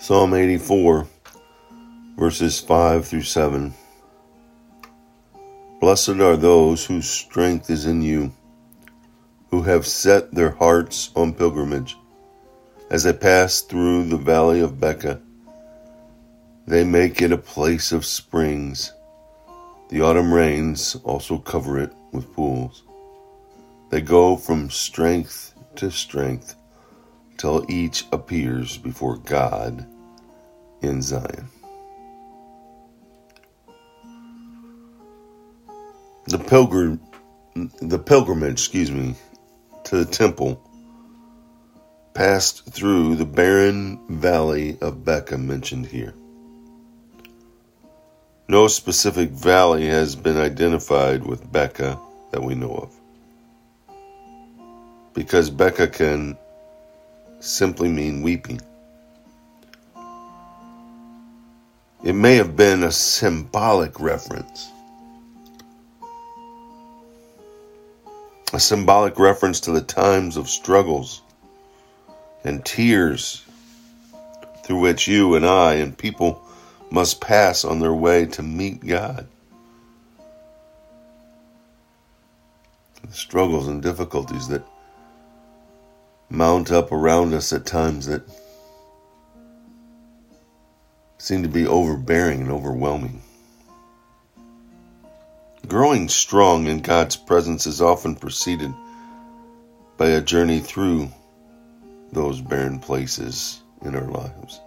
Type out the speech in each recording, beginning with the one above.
Psalm 84, verses 5 through 7. Blessed are those whose strength is in you, who have set their hearts on pilgrimage. As they pass through the valley of Baca, they make it a place of springs. The autumn rains also cover it with pools. They go from strength to strength till each appears before God in Zion. The pilgrim the pilgrimage, excuse me, to the temple passed through the barren valley of Baca mentioned here. No specific valley has been identified with Baca that we know of. Because Baca can simply mean weeping. It may have been a symbolic reference. A symbolic reference to the times of struggles and tears through which you and I and people must pass on their way to meet God. The struggles and difficulties that mount up around us at times that seem to be overbearing and overwhelming. Growing strong in God's presence is often preceded by a journey through those barren places in our lives.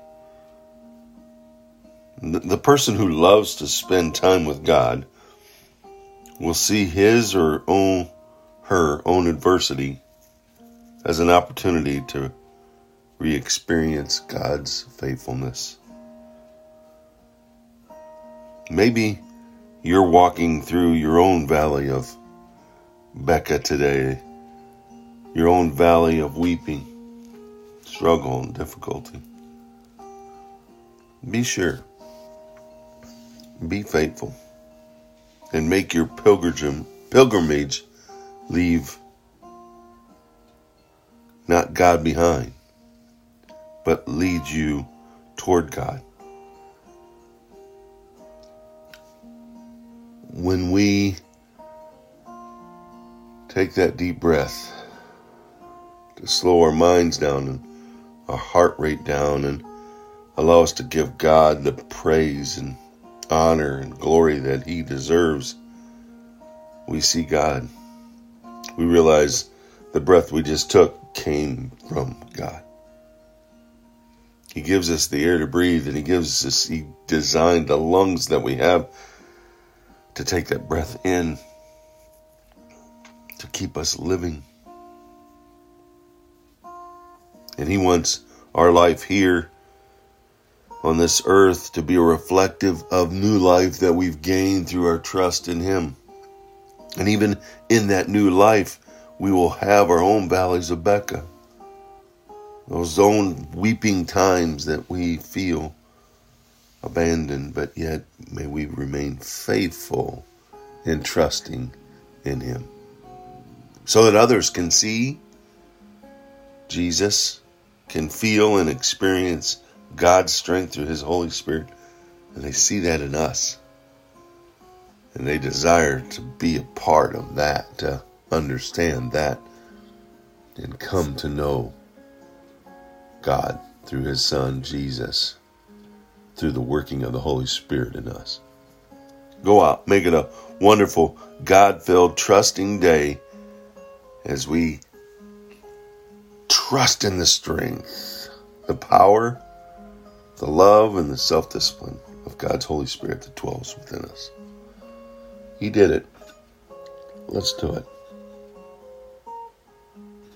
The person who loves to spend time with God will see his or own, her own adversity as an opportunity to re experience God's faithfulness. Maybe you're walking through your own valley of Baca today, your own valley of weeping, struggle, and difficulty. Be sure, be faithful, and make your pilgrimage, pilgrimage leave not God behind, but leads you toward God. When we take that deep breath to slow our minds down and our heart rate down and allow us to give God the praise and honor and glory that He deserves, we see God. We realize the breath we just took came from God. He gives us the air to breathe and he gives us, he designed the lungs that we have to take that breath in, to keep us living. And he wants our life here on this earth to be reflective of new life that we've gained through our trust in him. And even in that new life, we will have our own valleys of Baca. those own weeping times that we feel abandoned, but yet may we remain faithful and trusting in Him so that others can see Jesus, can feel and experience God's strength through His Holy Spirit, and they see that in us. And they desire to be a part of that, to understand that, and come to know God through His Son, Jesus, through the working of the Holy Spirit in us. Go out, make it a wonderful, God filled, trusting day as we trust in the strength, the power, the love, and the self discipline of God's Holy Spirit that dwells within us. He did it. Let's do it.